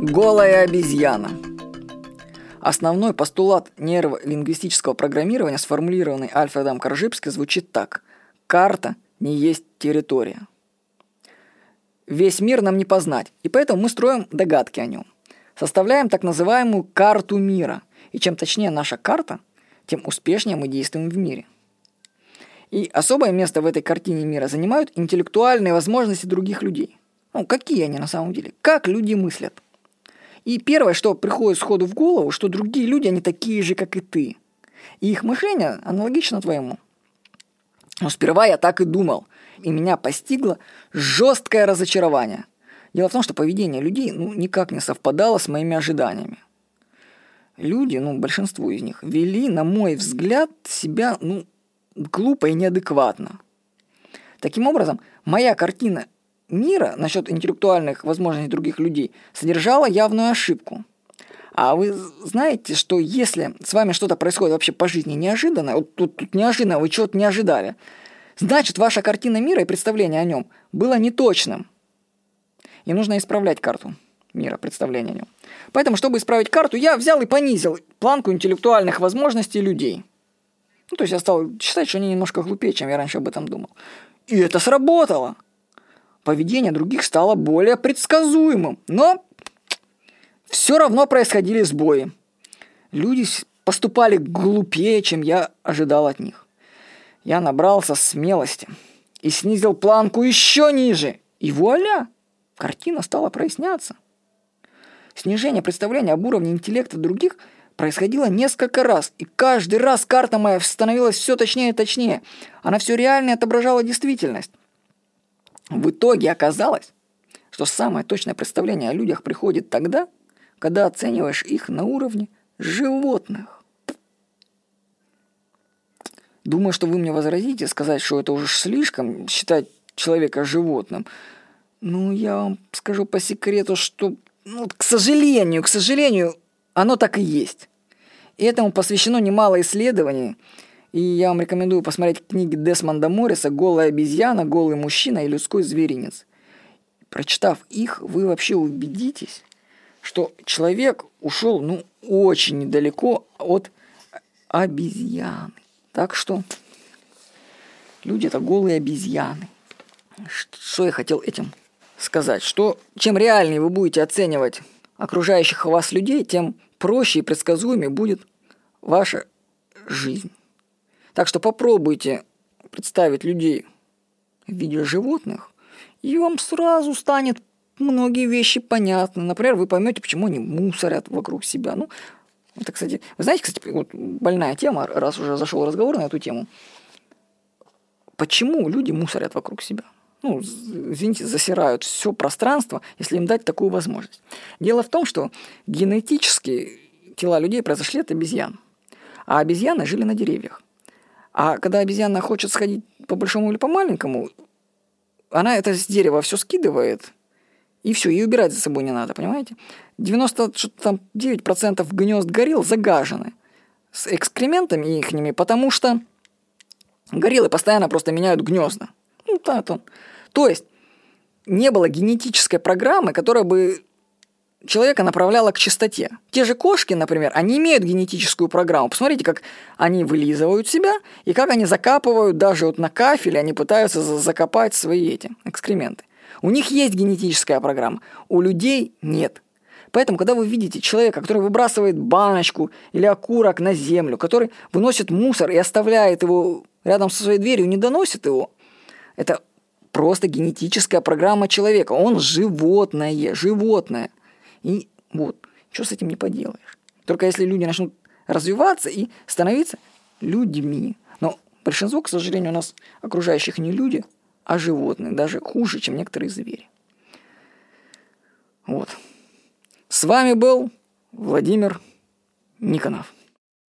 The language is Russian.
Голая обезьяна. Основной постулат нейролингвистического программирования, сформулированный Альфредом Коржибски, звучит так. Карта не есть территория. Весь мир нам не познать, и поэтому мы строим догадки о нем. Составляем так называемую карту мира. И чем точнее наша карта, тем успешнее мы действуем в мире. И особое место в этой картине мира занимают интеллектуальные возможности других людей. Ну, какие они на самом деле? Как люди мыслят? И первое, что приходит сходу в голову, что другие люди, они такие же, как и ты. И их мышление аналогично твоему. Но сперва я так и думал. И меня постигло жесткое разочарование. Дело в том, что поведение людей ну, никак не совпадало с моими ожиданиями. Люди, ну, большинство из них, вели, на мой взгляд, себя, ну, глупо и неадекватно. Таким образом, моя картина мира насчет интеллектуальных возможностей других людей содержала явную ошибку. А вы знаете, что если с вами что-то происходит вообще по жизни неожиданно, вот тут, тут неожиданно, вы чего-то не ожидали, значит, ваша картина мира и представление о нем было неточным. И нужно исправлять карту мира, представление о нем. Поэтому, чтобы исправить карту, я взял и понизил планку интеллектуальных возможностей людей. Ну, то есть я стал считать, что они немножко глупее, чем я раньше об этом думал. И это сработало поведение других стало более предсказуемым. Но все равно происходили сбои. Люди поступали глупее, чем я ожидал от них. Я набрался смелости и снизил планку еще ниже. И вуаля! Картина стала проясняться. Снижение представления об уровне интеллекта других происходило несколько раз, и каждый раз карта моя становилась все точнее и точнее. Она все реально отображала действительность. В итоге оказалось, что самое точное представление о людях приходит тогда, когда оцениваешь их на уровне животных. Думаю, что вы мне возразите, сказать, что это уже слишком, считать человека животным. Ну, я вам скажу по секрету, что, ну, к сожалению, к сожалению, оно так и есть. И этому посвящено немало исследований, и я вам рекомендую посмотреть книги Десмонда Морриса «Голая обезьяна», «Голый мужчина» и «Людской зверинец». Прочитав их, вы вообще убедитесь, что человек ушел ну, очень недалеко от обезьяны. Так что люди это голые обезьяны. Что я хотел этим сказать? Что чем реальнее вы будете оценивать окружающих вас людей, тем проще и предсказуемее будет ваша жизнь. Так что попробуйте представить людей в виде животных, и вам сразу станет многие вещи понятны. Например, вы поймете, почему они мусорят вокруг себя. Ну, это, кстати, вы знаете, кстати, вот больная тема, раз уже зашел разговор на эту тему. Почему люди мусорят вокруг себя? Ну, извините, засирают все пространство, если им дать такую возможность. Дело в том, что генетически тела людей произошли от обезьян. А обезьяны жили на деревьях. А когда обезьяна хочет сходить по большому или по маленькому, она это с дерева все скидывает, и все, и убирать за собой не надо, понимаете? 99% гнезд горил загажены с экскрементами ихними, потому что гориллы постоянно просто меняют гнезда. Ну, так он. То есть не было генетической программы, которая бы человека направляла к чистоте. Те же кошки, например, они имеют генетическую программу. Посмотрите, как они вылизывают себя и как они закапывают даже вот на кафеле, они пытаются закопать свои эти экскременты. У них есть генетическая программа, у людей нет. Поэтому, когда вы видите человека, который выбрасывает баночку или окурок на землю, который выносит мусор и оставляет его рядом со своей дверью, не доносит его, это просто генетическая программа человека. Он животное, животное – и вот, что с этим не поделаешь. Только если люди начнут развиваться и становиться людьми. Но большинство, к сожалению, у нас окружающих не люди, а животные, даже хуже, чем некоторые звери. Вот. С вами был Владимир Никонов.